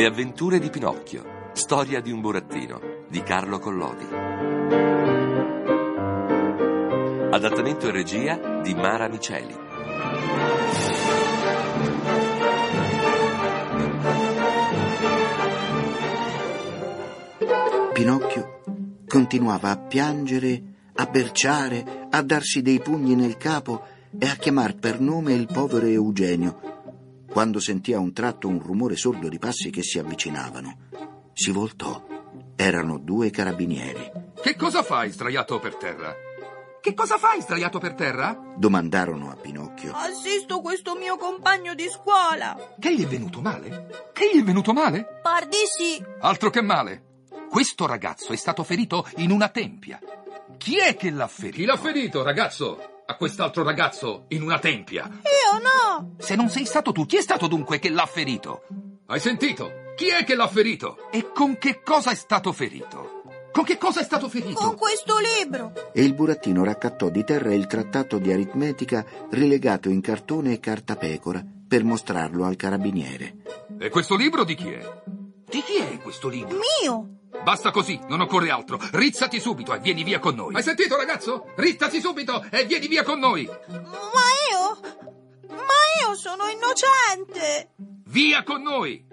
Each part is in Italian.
Le avventure di Pinocchio. Storia di un burattino di Carlo Collodi. Adattamento e regia di Mara Miceli. Pinocchio continuava a piangere, a berciare, a darsi dei pugni nel capo e a chiamar per nome il povero Eugenio, quando sentì a un tratto un rumore sordo di passi che si avvicinavano. Si voltò. Erano due carabinieri. Che cosa fai sdraiato per terra? Che cosa fai sdraiato per terra? Domandarono a Pinocchio. Assisto questo mio compagno di scuola. Che gli è venuto male? Che gli è venuto male? Pardi sì. Altro che male. Questo ragazzo è stato ferito in una tempia. Chi è che l'ha ferito? Chi l'ha ferito, ragazzo? A quest'altro ragazzo in una tempia. Io no. Se non sei stato tu, chi è stato dunque che l'ha ferito? Hai sentito? Chi è che l'ha ferito? E con che cosa è stato ferito? Con che cosa è stato ferito? Con questo libro. E il burattino raccattò di terra il trattato di aritmetica rilegato in cartone e cartapecora per mostrarlo al carabiniere. E questo libro di chi è? Di chi è questo libro? Mio. Basta così, non occorre altro. Rizzati subito e vieni via con noi. Hai sentito, ragazzo? Rizzati subito e vieni via con noi. Ma io... Ma io sono innocente. Via con noi.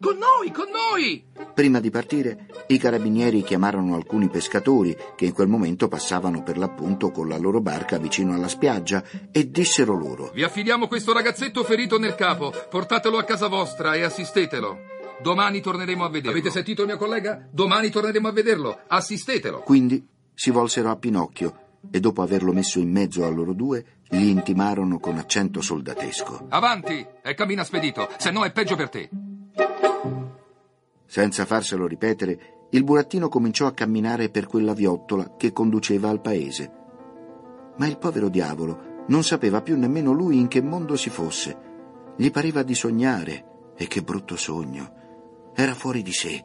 Con noi, con noi. Prima di partire, i carabinieri chiamarono alcuni pescatori che in quel momento passavano per l'appunto con la loro barca vicino alla spiaggia e dissero loro: Vi affidiamo questo ragazzetto ferito nel capo. Portatelo a casa vostra e assistetelo. Domani torneremo a vederlo. Avete sentito il mio collega? Domani torneremo a vederlo. Assistetelo. Quindi si volsero a Pinocchio e dopo averlo messo in mezzo a loro due, gli intimarono con accento soldatesco. Avanti e cammina spedito, se no è peggio per te. Senza farselo ripetere, il burattino cominciò a camminare per quella viottola che conduceva al paese. Ma il povero diavolo non sapeva più nemmeno lui in che mondo si fosse. Gli pareva di sognare, e che brutto sogno. Era fuori di sé.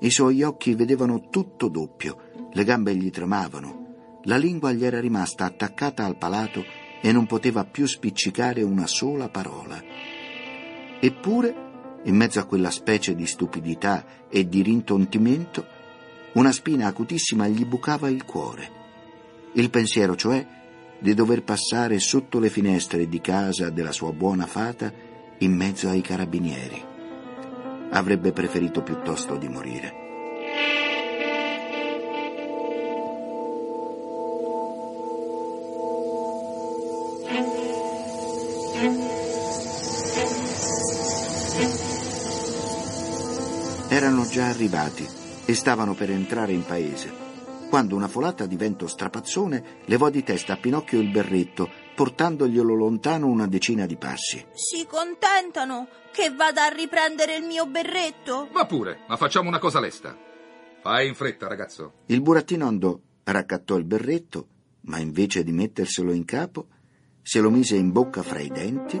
I suoi occhi vedevano tutto doppio, le gambe gli tremavano, la lingua gli era rimasta attaccata al palato e non poteva più spiccicare una sola parola. Eppure in mezzo a quella specie di stupidità e di rintontimento, una spina acutissima gli bucava il cuore. Il pensiero, cioè, di dover passare sotto le finestre di casa della sua buona fata in mezzo ai carabinieri. Avrebbe preferito piuttosto di morire. Erano già arrivati e stavano per entrare in paese, quando una folata di vento strapazzone levò di testa a Pinocchio il berretto, portandoglielo lontano una decina di passi. Si contentano che vada a riprendere il mio berretto? Va pure, ma facciamo una cosa lesta. Fai in fretta, ragazzo. Il burattino andò, raccattò il berretto, ma invece di metterselo in capo, se lo mise in bocca fra i denti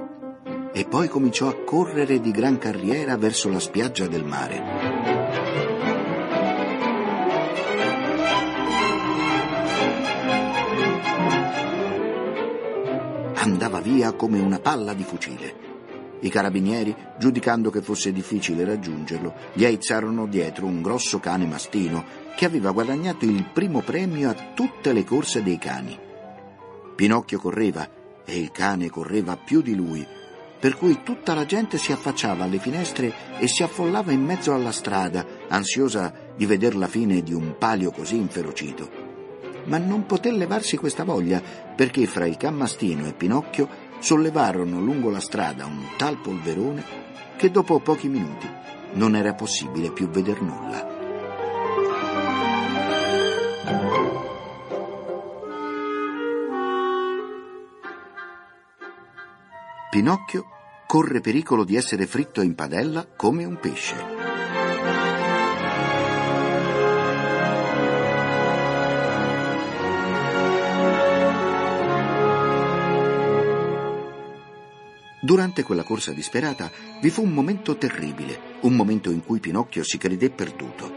e poi cominciò a correre di gran carriera verso la spiaggia del mare. Andava via come una palla di fucile. I carabinieri, giudicando che fosse difficile raggiungerlo, gli aizzarono dietro un grosso cane mastino che aveva guadagnato il primo premio a tutte le corse dei cani. Pinocchio correva e il cane correva più di lui, per cui tutta la gente si affacciava alle finestre e si affollava in mezzo alla strada, ansiosa di veder la fine di un palio così inferocito. Ma non poté levarsi questa voglia, perché fra il cammastino e Pinocchio sollevarono lungo la strada un tal polverone che dopo pochi minuti non era possibile più veder nulla. Pinocchio corre pericolo di essere fritto in padella come un pesce. Durante quella corsa disperata vi fu un momento terribile, un momento in cui Pinocchio si credé perduto.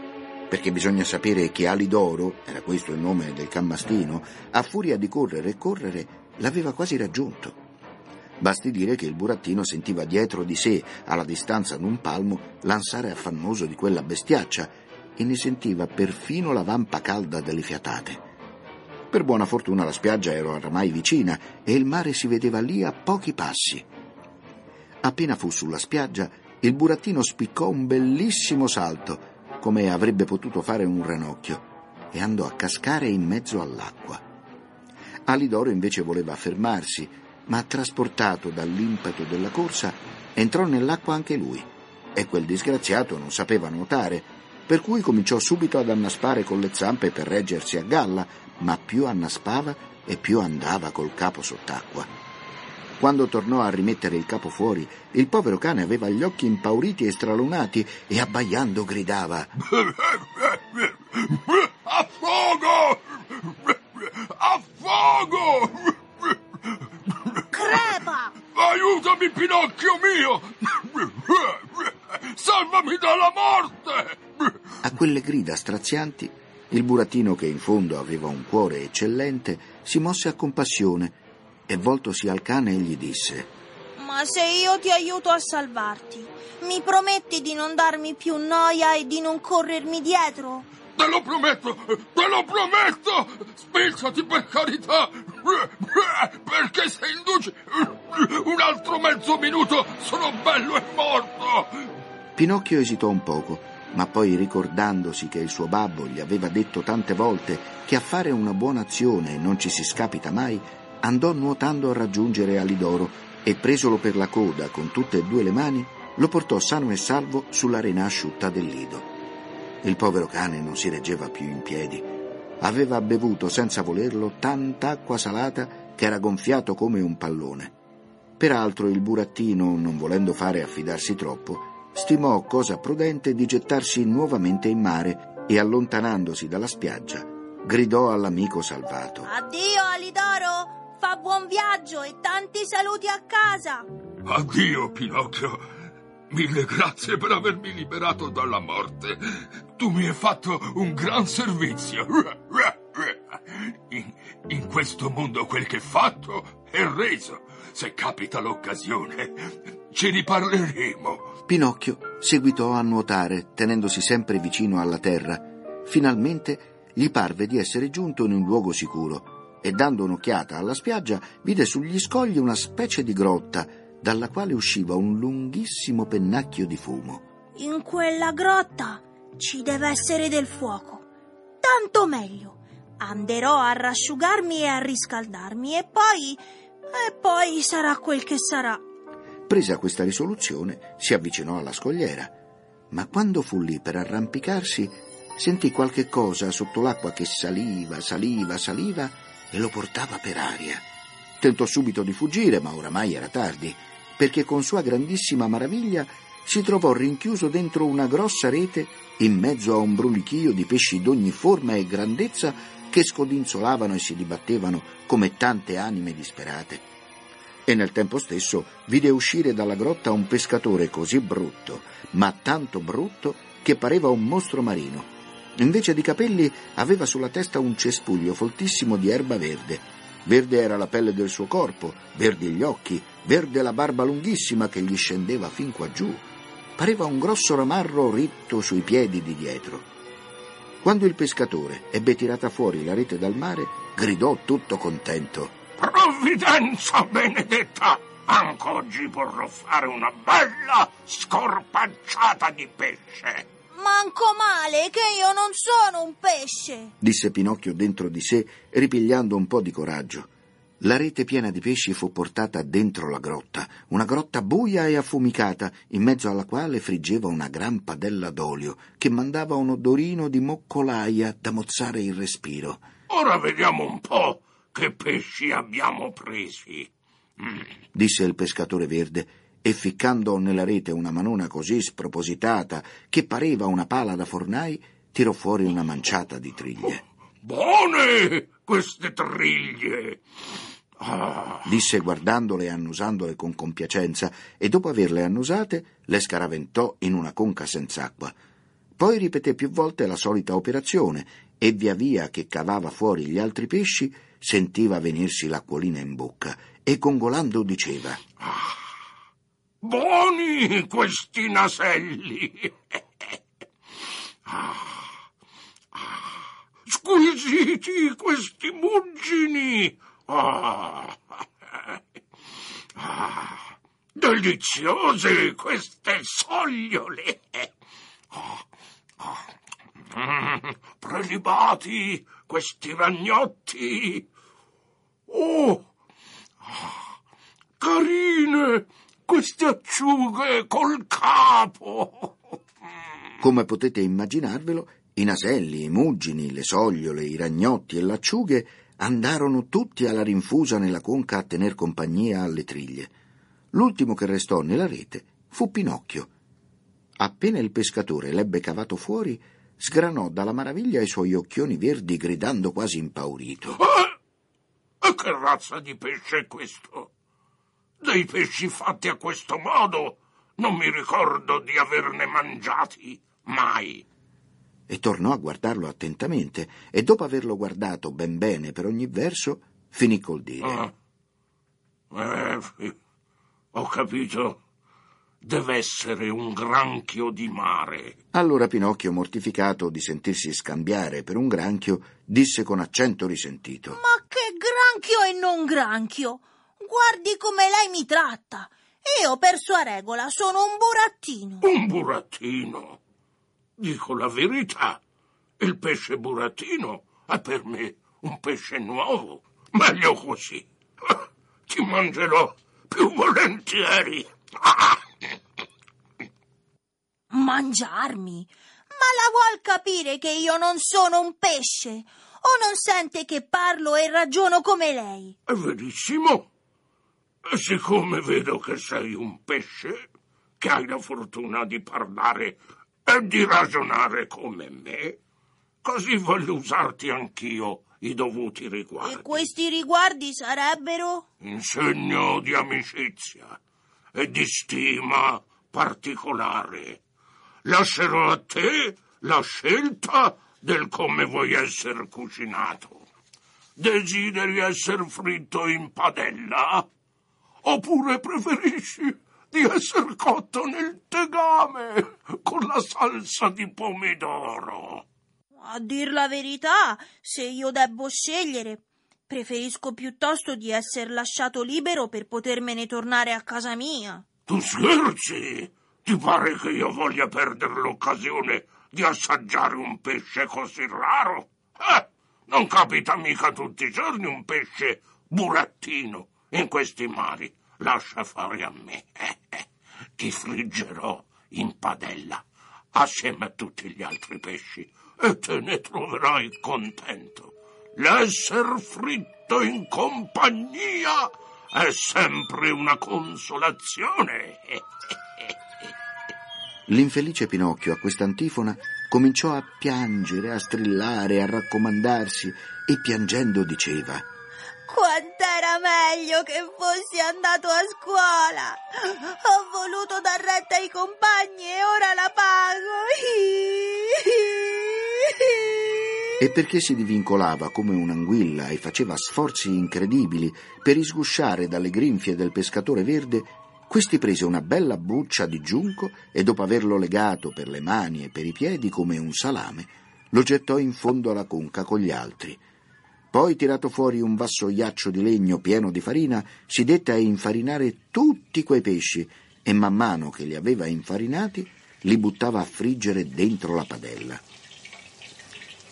Perché bisogna sapere che Alidoro, era questo il nome del cammastino, a furia di correre e correre, l'aveva quasi raggiunto. Basti dire che il burattino sentiva dietro di sé, alla distanza d'un palmo, l'ansare affannoso di quella bestiaccia e ne sentiva perfino la vampa calda delle fiatate. Per buona fortuna la spiaggia era oramai vicina e il mare si vedeva lì a pochi passi. Appena fu sulla spiaggia, il burattino spiccò un bellissimo salto, come avrebbe potuto fare un ranocchio, e andò a cascare in mezzo all'acqua. Alidoro invece voleva fermarsi, ma trasportato dall'impeto della corsa, entrò nell'acqua anche lui. E quel disgraziato non sapeva nuotare, per cui cominciò subito ad annaspare con le zampe per reggersi a galla, ma più annaspava e più andava col capo sott'acqua. Quando tornò a rimettere il capo fuori, il povero cane aveva gli occhi impauriti e stralunati e abbaiando gridava Affogo! Affogo! Aiutami, Pinocchio mio! Salvami dalla morte! A quelle grida strazianti, il burattino, che in fondo aveva un cuore eccellente, si mosse a compassione e voltosi al cane gli disse Ma se io ti aiuto a salvarti, mi prometti di non darmi più noia e di non corrermi dietro? Te lo prometto, te lo prometto! Spilzati per carità! Perché se induci un altro mezzo minuto sono bello e morto! Pinocchio esitò un poco, ma poi ricordandosi che il suo babbo gli aveva detto tante volte che a fare una buona azione non ci si scapita mai, andò nuotando a raggiungere Alidoro e presolo per la coda con tutte e due le mani, lo portò sano e salvo sull'arena asciutta del lido. Il povero cane non si reggeva più in piedi. Aveva bevuto senza volerlo tanta acqua salata che era gonfiato come un pallone. Peraltro il burattino, non volendo fare affidarsi troppo, stimò cosa prudente di gettarsi nuovamente in mare e allontanandosi dalla spiaggia, gridò all'amico salvato. Addio, Alidoro! Fa buon viaggio e tanti saluti a casa! Addio, Pinocchio. Mille grazie per avermi liberato dalla morte. Tu mi hai fatto un gran servizio. In, in questo mondo quel che fatto è reso. Se capita l'occasione, ci riparleremo. Pinocchio seguitò a nuotare, tenendosi sempre vicino alla terra. Finalmente gli parve di essere giunto in un luogo sicuro e dando un'occhiata alla spiaggia vide sugli scogli una specie di grotta dalla quale usciva un lunghissimo pennacchio di fumo. In quella grotta ci deve essere del fuoco. Tanto meglio. Anderò a rasciugarmi e a riscaldarmi e poi... e poi sarà quel che sarà. Presa questa risoluzione, si avvicinò alla scogliera, ma quando fu lì per arrampicarsi, sentì qualche cosa sotto l'acqua che saliva, saliva, saliva e lo portava per aria. Tentò subito di fuggire, ma oramai era tardi, perché con sua grandissima maraviglia si trovò rinchiuso dentro una grossa rete in mezzo a un brulichio di pesci d'ogni forma e grandezza che scodinzolavano e si dibattevano come tante anime disperate. E nel tempo stesso vide uscire dalla grotta un pescatore così brutto, ma tanto brutto che pareva un mostro marino. Invece di capelli aveva sulla testa un cespuglio foltissimo di erba verde. Verde era la pelle del suo corpo, verdi gli occhi, verde la barba lunghissima che gli scendeva fin qua giù. Pareva un grosso ramarro ritto sui piedi di dietro. Quando il pescatore ebbe tirata fuori la rete dal mare, gridò tutto contento. Provvidenza benedetta! Anche oggi vorrò fare una bella scorpacciata di pesce. Manco male che io non sono un pesce. disse Pinocchio dentro di sé, ripigliando un po' di coraggio. La rete piena di pesci fu portata dentro la grotta, una grotta buia e affumicata, in mezzo alla quale friggeva una gran padella d'olio, che mandava un odorino di moccolaia da mozzare il respiro. Ora vediamo un po' che pesci abbiamo presi. Mm. disse il pescatore verde, e ficcando nella rete una manona così spropositata che pareva una pala da fornai, tirò fuori una manciata di triglie. Buone queste triglie! Ah, disse guardandole e annusandole con compiacenza, e dopo averle annusate le scaraventò in una conca senz'acqua. Poi ripeté più volte la solita operazione e via via che cavava fuori gli altri pesci sentiva venirsi l'acquolina in bocca e gongolando diceva Buoni questi naselli! Ah, ah, squisiti questi muggini! Ah, ah, deliziose queste sogliole! Ah, mm, prelibati questi ragnotti! Oh! Ah, carine! queste acciughe col capo. Come potete immaginarvelo, i naselli, i muggini, le sogliole, i ragnotti e le acciughe andarono tutti alla rinfusa nella conca a tener compagnia alle triglie. L'ultimo che restò nella rete fu Pinocchio. Appena il pescatore l'ebbe cavato fuori, sgranò dalla maraviglia i suoi occhioni verdi gridando quasi impaurito. Eh? E che razza di pesce è questo? Dei pesci fatti a questo modo non mi ricordo di averne mangiati mai. E tornò a guardarlo attentamente e dopo averlo guardato ben bene per ogni verso, finì col dire. Ah. Eh, ho capito. Deve essere un granchio di mare. Allora Pinocchio, mortificato di sentirsi scambiare per un granchio, disse con accento risentito. Ma che granchio e non granchio! Guardi come lei mi tratta. Io, per sua regola, sono un burattino. Un burattino? Dico la verità. Il pesce burattino è per me un pesce nuovo. Meglio così. Ti mangerò più volentieri. Mangiarmi? Ma la vuol capire che io non sono un pesce? O non sente che parlo e ragiono come lei? È verissimo. E siccome vedo che sei un pesce, che hai la fortuna di parlare e di ragionare come me, così voglio usarti anch'io i dovuti riguardi. E questi riguardi sarebbero? In segno di amicizia e di stima particolare. Lascerò a te la scelta del come vuoi essere cucinato. Desideri essere fritto in padella? Oppure preferisci di essere cotto nel tegame con la salsa di pomidoro? A dir la verità, se io debbo scegliere, preferisco piuttosto di essere lasciato libero per potermene tornare a casa mia. Tu scherzi? Ti pare che io voglia perdere l'occasione di assaggiare un pesce così raro? Eh, non capita mica tutti i giorni un pesce burattino in questi mari. Lascia fare a me. Eh, eh. Ti friggerò in padella assieme a tutti gli altri pesci e te ne troverai contento. L'esser fritto in compagnia è sempre una consolazione. L'infelice Pinocchio a quest'antifona cominciò a piangere, a strillare, a raccomandarsi e piangendo diceva Quant'era meglio che fossi andato a scuola. Ho voluto dar retta ai compagni e ora la pago. E perché si divincolava come un'anguilla e faceva sforzi incredibili per isgusciare dalle grinfie del pescatore verde, questi prese una bella buccia di giunco e dopo averlo legato per le mani e per i piedi come un salame, lo gettò in fondo alla conca con gli altri poi, tirato fuori un vassoiaccio di legno pieno di farina, si dette a infarinare tutti quei pesci e man mano che li aveva infarinati li buttava a friggere dentro la padella.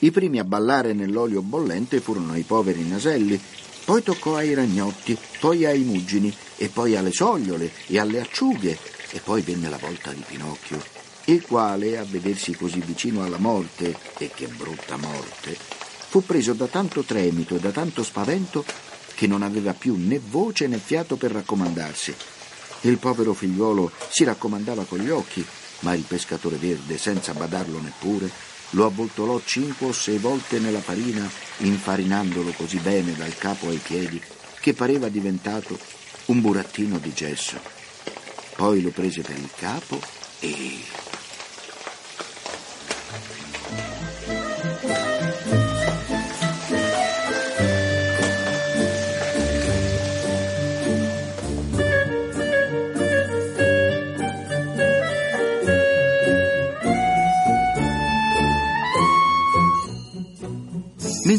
I primi a ballare nell'olio bollente furono i poveri naselli, poi toccò ai ragnotti, poi ai muggini e poi alle sogliole e alle acciughe e poi venne la volta di Pinocchio, il quale, a vedersi così vicino alla morte, e che brutta morte, fu preso da tanto tremito e da tanto spavento che non aveva più né voce né fiato per raccomandarsi. Il povero figliuolo si raccomandava con gli occhi, ma il pescatore verde, senza badarlo neppure, lo avvoltolò cinque o sei volte nella farina, infarinandolo così bene dal capo ai piedi che pareva diventato un burattino di gesso. Poi lo prese per il capo e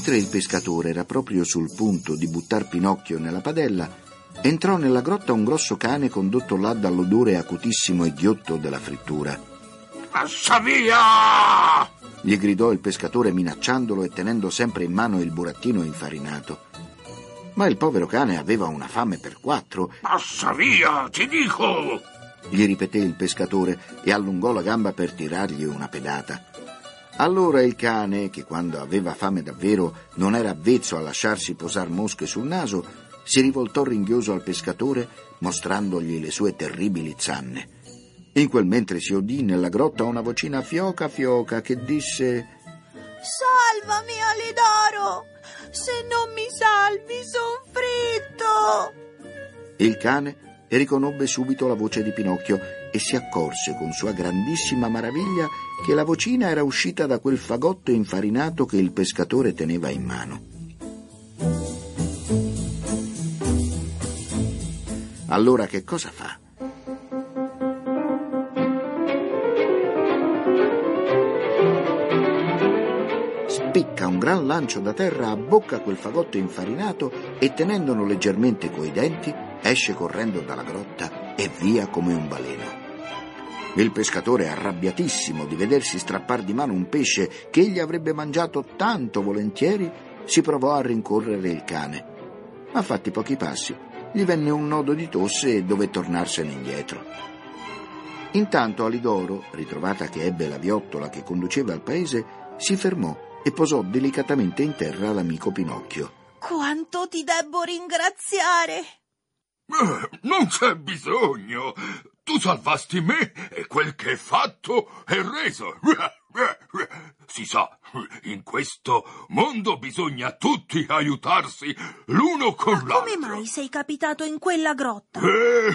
Mentre il pescatore era proprio sul punto di buttar Pinocchio nella padella, entrò nella grotta un grosso cane condotto là dall'odore acutissimo e ghiotto della frittura. Passa via! gli gridò il pescatore minacciandolo e tenendo sempre in mano il burattino infarinato. Ma il povero cane aveva una fame per quattro. Passa via, ti dico! gli ripeté il pescatore e allungò la gamba per tirargli una pedata. Allora il cane, che quando aveva fame davvero non era avvezzo a lasciarsi posar mosche sul naso, si rivoltò ringhioso al pescatore mostrandogli le sue terribili zanne. In quel mentre si udì nella grotta una vocina fioca fioca che disse Salvami, Alidoro! Se non mi salvi, son fritto! Il cane riconobbe subito la voce di Pinocchio e si accorse con sua grandissima maraviglia che la vocina era uscita da quel fagotto infarinato che il pescatore teneva in mano. Allora che cosa fa? Spicca un gran lancio da terra, abbocca quel fagotto infarinato e tenendolo leggermente coi denti, esce correndo dalla grotta e via come un baleno. Il pescatore, arrabbiatissimo di vedersi strappar di mano un pesce che egli avrebbe mangiato tanto volentieri, si provò a rincorrere il cane. Ma fatti pochi passi, gli venne un nodo di tosse e dové tornarsene indietro. Intanto Alidoro, ritrovata che ebbe la viottola che conduceva al paese, si fermò e posò delicatamente in terra l'amico Pinocchio. Quanto ti debbo ringraziare! Eh, non c'è bisogno. Tu salvasti me e quel che è fatto è reso. Si sa, in questo mondo bisogna tutti aiutarsi l'uno con l'altro. Come mai sei capitato in quella grotta? Eh,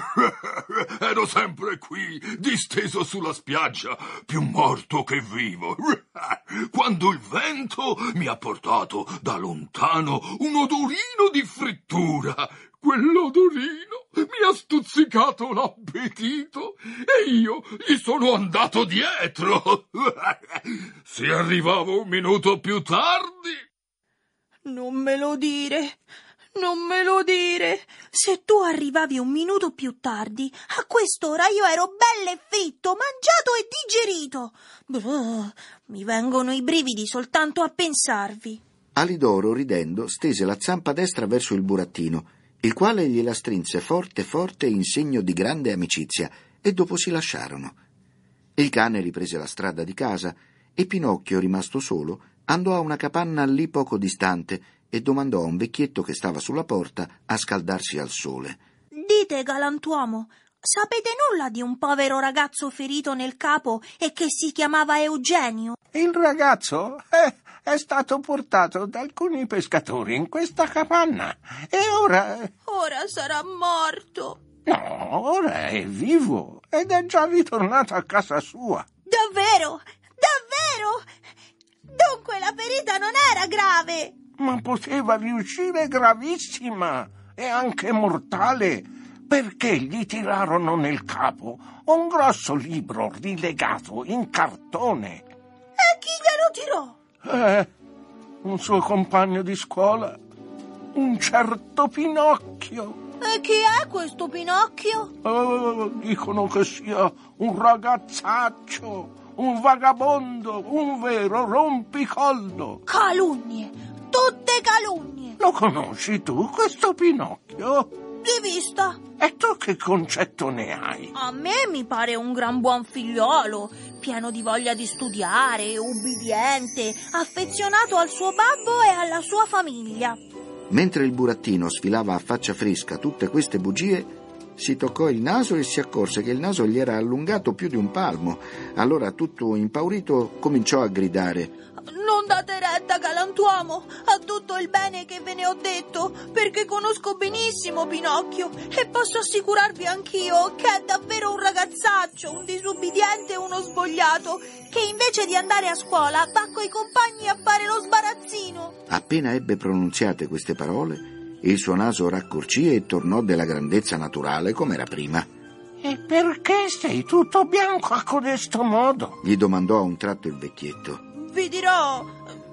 ero sempre qui, disteso sulla spiaggia, più morto che vivo. Quando il vento mi ha portato da lontano un odorino di frittura Quell'odorino mi ha stuzzicato l'appetito e io gli sono andato dietro. Se arrivavo un minuto più tardi. Non me lo dire. Non me lo dire. Se tu arrivavi un minuto più tardi, a quest'ora io ero bello e fritto, mangiato e digerito. Brr, mi vengono i brividi soltanto a pensarvi. Alidoro, ridendo, stese la zampa destra verso il burattino il quale gliela strinse forte forte in segno di grande amicizia e dopo si lasciarono. Il cane riprese la strada di casa e Pinocchio, rimasto solo, andò a una capanna lì poco distante e domandò a un vecchietto che stava sulla porta a scaldarsi al sole. Dite, galantuomo, sapete nulla di un povero ragazzo ferito nel capo e che si chiamava Eugenio? Il ragazzo? Eh, è stato portato da alcuni pescatori in questa capanna e ora... Ora sarà morto. No, ora è vivo ed è già ritornato a casa sua. Davvero? Davvero? Dunque la ferita non era grave. Ma poteva riuscire gravissima e anche mortale perché gli tirarono nel capo un grosso libro rilegato in cartone. E chi glielo tirò? Eh, un suo compagno di scuola, un certo Pinocchio. E chi è questo Pinocchio? Eh, dicono che sia un ragazzaccio, un vagabondo, un vero rompicollo. Calunnie, tutte calunnie. Lo conosci tu, questo Pinocchio? Di vista. E tu che concetto ne hai? A me mi pare un gran buon figliolo, pieno di voglia di studiare, ubbidiente, affezionato al suo babbo e alla sua famiglia. Mentre il burattino sfilava a faccia fresca tutte queste bugie, si toccò il naso e si accorse che il naso gli era allungato più di un palmo. Allora, tutto impaurito, cominciò a gridare. Galantuomo, a tutto il bene che ve ne ho detto, perché conosco benissimo Pinocchio e posso assicurarvi anch'io che è davvero un ragazzaccio, un disubbidiente e uno svogliato, che invece di andare a scuola va coi compagni a fare lo sbarazzino. Appena ebbe pronunziate queste parole, il suo naso raccorcì e tornò della grandezza naturale come era prima. E perché sei tutto bianco a codesto modo? gli domandò a un tratto il vecchietto. Vi dirò,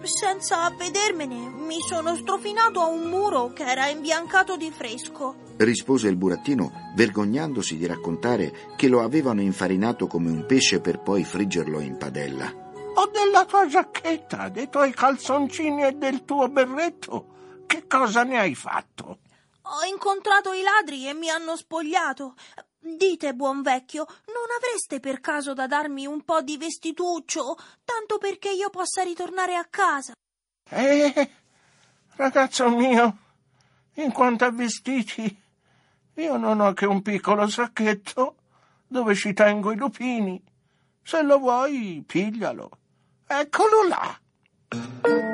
senza avvedermene mi sono strofinato a un muro che era imbiancato di fresco. rispose il burattino, vergognandosi di raccontare che lo avevano infarinato come un pesce per poi friggerlo in padella. Ho della tua giacchetta, dei tuoi calzoncini e del tuo berretto. Che cosa ne hai fatto? Ho incontrato i ladri e mi hanno spogliato. Dite, buon vecchio, non avreste per caso da darmi un po' di vestituccio, tanto perché io possa ritornare a casa? Eh, ragazzo mio, in quanto a vestiti, io non ho che un piccolo sacchetto dove ci tengo i lupini. Se lo vuoi, piglialo. Eccolo là.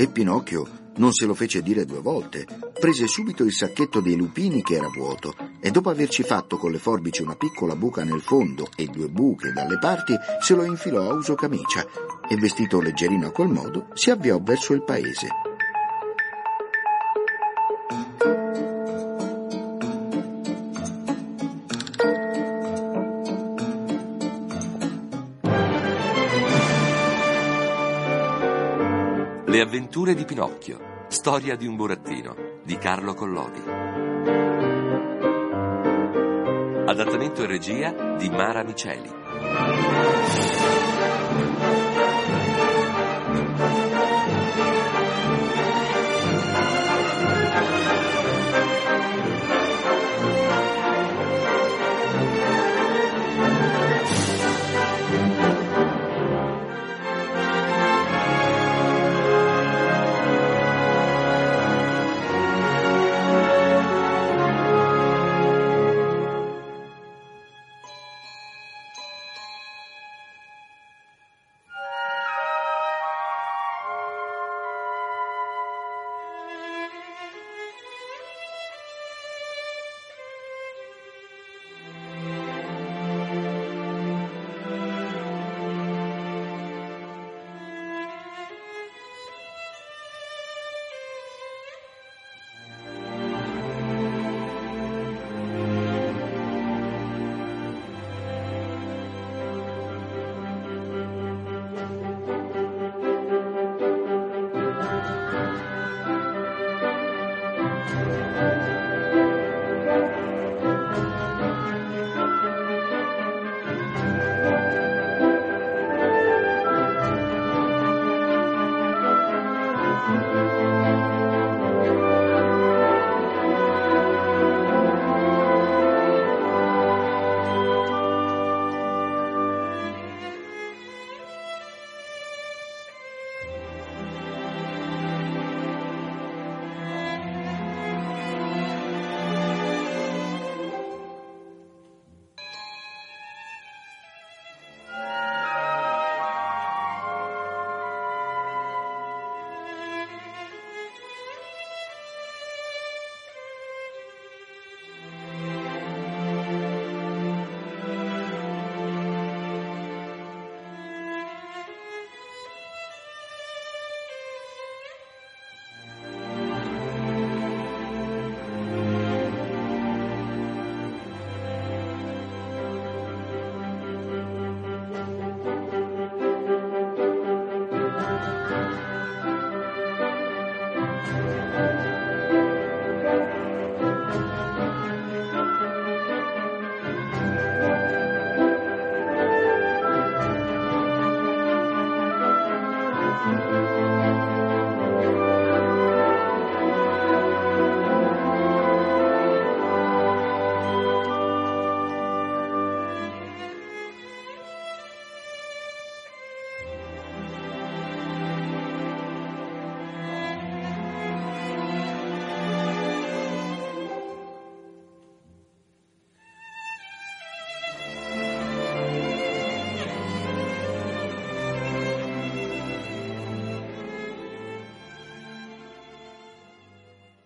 E Pinocchio non se lo fece dire due volte. Prese subito il sacchetto dei lupini che era vuoto e dopo averci fatto con le forbici una piccola buca nel fondo e due buche dalle parti, se lo infilò a uso camicia e vestito leggerino a quel modo si avviò verso il paese. Avventure di Pinocchio. Storia di un burattino di Carlo Collodi. Adattamento e regia di Mara Miceli.